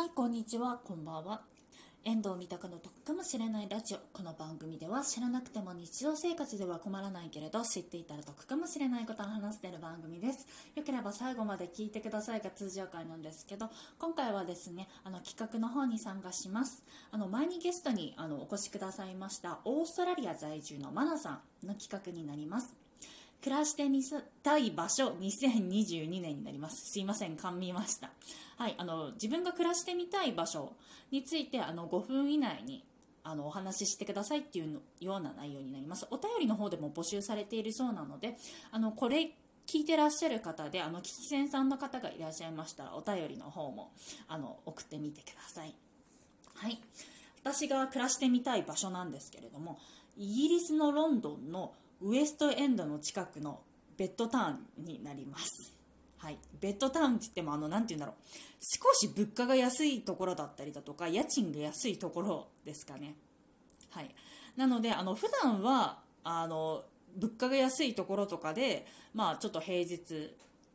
はい、こんにちは、こんばんは。遠藤三鷹の得かもしれないラジオ。この番組では知らなくても日常生活では困らないけれど知っていたら得かもしれないことを話している番組です。よければ最後まで聞いてくださいが通常回なんですけど、今回はですね、あの企画の方に参加します。あの前にゲストにあのお越しくださいましたオーストラリア在住のマナさんの企画になります。暮らしてみたい場所2022年になります。すいません、噛みました。はい、あの自分が暮らしてみたい場所についてあの5分以内にあのお話ししてくださいっていうのような内容になります。お便りの方でも募集されているそうなので、あのこれ聞いてらっしゃる方であの聞き戦さんの方がいらっしゃいましたらお便りの方もあの送ってみてください。はい、私が暮らしてみたい場所なんですけれども、イギリスのロンドンのウエストエンドの近くのベッドタウンになります。はい、ベッドタウンって言ってもあのなんて言うんだろう少し物価が安いところだったりだとか家賃が安いところですかね。はい、なのであの普段はあの物価が安いところとかで、まあ、ちょっと平日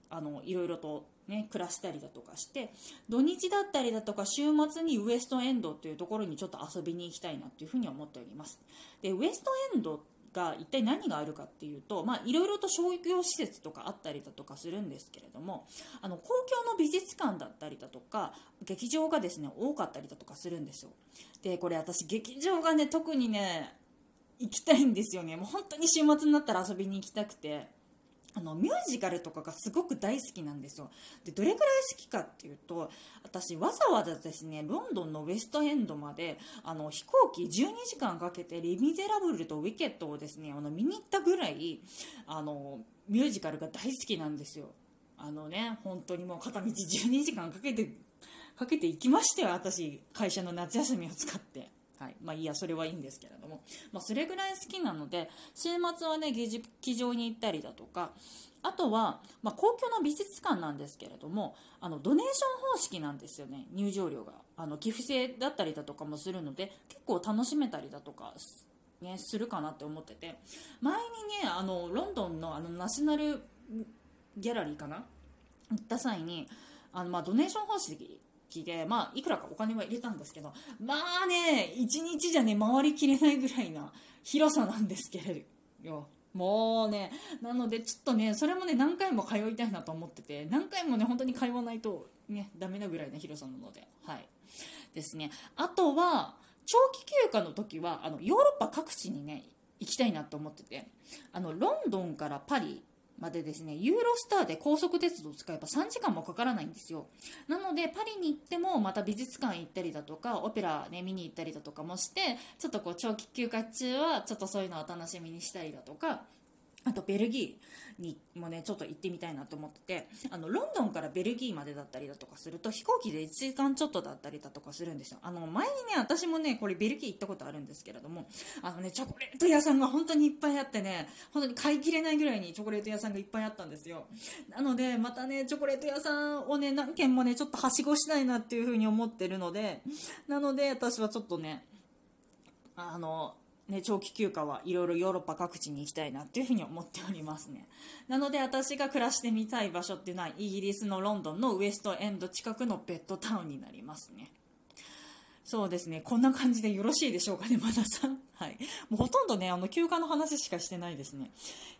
あのいろいろと、ね、暮らしたりだとかして土日だったりだとか週末にウエストエンドというところにちょっと遊びに行きたいなというふうに思っております。でウエストエンドが一体何があるかっていうと、まあ、いろいろと商業施設とかあったりだとかするんですけれどもあの公共の美術館だったりだとか劇場がですね多かったりだとかするんですよ。でこれ私劇場がね特にね行きたいんですよね。もう本当に週末になったら遊びに行きたくて。あのミュージカルとかがすごく大好きなんですよでどれくらい好きかっていうと私わざわざですねロンドンのウェストエンドまであの飛行機12時間かけて「レ・ミゼラブル」と「ウィケット」をですねあの見に行ったぐらいあのミュージカルが大好きなんですよあのね本当にもう片道12時間かけてかけて行きましたよ私会社の夏休みを使って。はい。まあ、いいやそれはいいんですけれども、まあ、それぐらい好きなので週末はね劇場に行ったりだとか。あとは、まあ、公共の美術館なんですけれどもあのドネーション方式なんですよね。入場料が。あの寄付制だったりだとかもするので結構楽しめたりだとか、ね、するかなって思ってて。前にねあのロンドンのあのナショナルギャラリーかな？行った際にあの、まあ、ドネーション方式で、まあ、いくらかお金は入れたんですけど、まあね、一日じゃね、回りきれないぐらいな広さなんですけれどよ。もうね、なのでちょっとね、それもね、何回も通いたいなと思ってて、何回もね、本当に通わないとね、ダメなぐらいの広さなので、はい。ですね。あとは、長期休暇の時は、あの、ヨーロッパ各地にね、行きたいなと思ってて、あの、ロンドンからパリ、までですね、ユーロスターで高速鉄道を使えば3時間もかからないんですよ。なので、パリに行ってもまた美術館行ったりだとか、オペラね、見に行ったりだとかもして、ちょっとこう長期休暇中はちょっとそういうのを楽しみにしたりだとか、あとベルギーにもね、ちょっと行ってみたいなと思ってて、あの、ロンドンからベルギーまでだったりだとかすると、飛行機で1時間ちょっとだったりだとかするんですよ。あの、前にね、私もね、これベルギー行ったことあるんですけれども、あのね、チョコレート屋さんが本当にいっぱいあってね、本当に買い切れないぐらいにチョコレート屋さんがいっぱいあったんですよ。なので、またね、チョコレート屋さんをね、何軒もね、ちょっとはしごしたいなっていうふうに思ってるので、なので、私はちょっとね、あの、ね、長期休暇はいろいろヨーロッパ各地に行きたいなっていうふうに思っておりますね。なので私が暮らしてみたい場所っていうのはイギリスのロンドンのウエストエンド近くのベッドタウンになりますね。そうですね。こんな感じでよろしいでしょうかね、まださん。はい。もうほとんどね、あの、休暇の話しかしてないですね。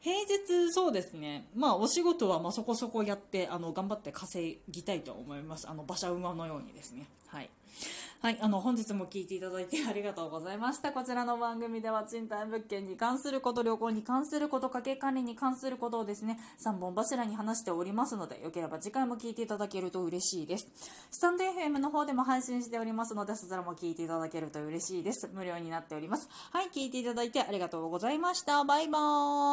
平日、そうですね。まあ、お仕事は、まあ、そこそこやって、あの、頑張って稼ぎたいと思います。あの、馬車馬のようにですね。はい。はい、あの本日も聞いていただいてありがとうございました。こちらの番組では賃貸物件に関すること、旅行に関すること、家計管理に関することをですね、3本柱に話しておりますので、よければ次回も聞いていただけると嬉しいです。スタンド FM の方でも配信しておりますので、そちらも聞いていただけると嬉しいです。無料になっております。はい、聞いていただいてありがとうございました。バイバーイ。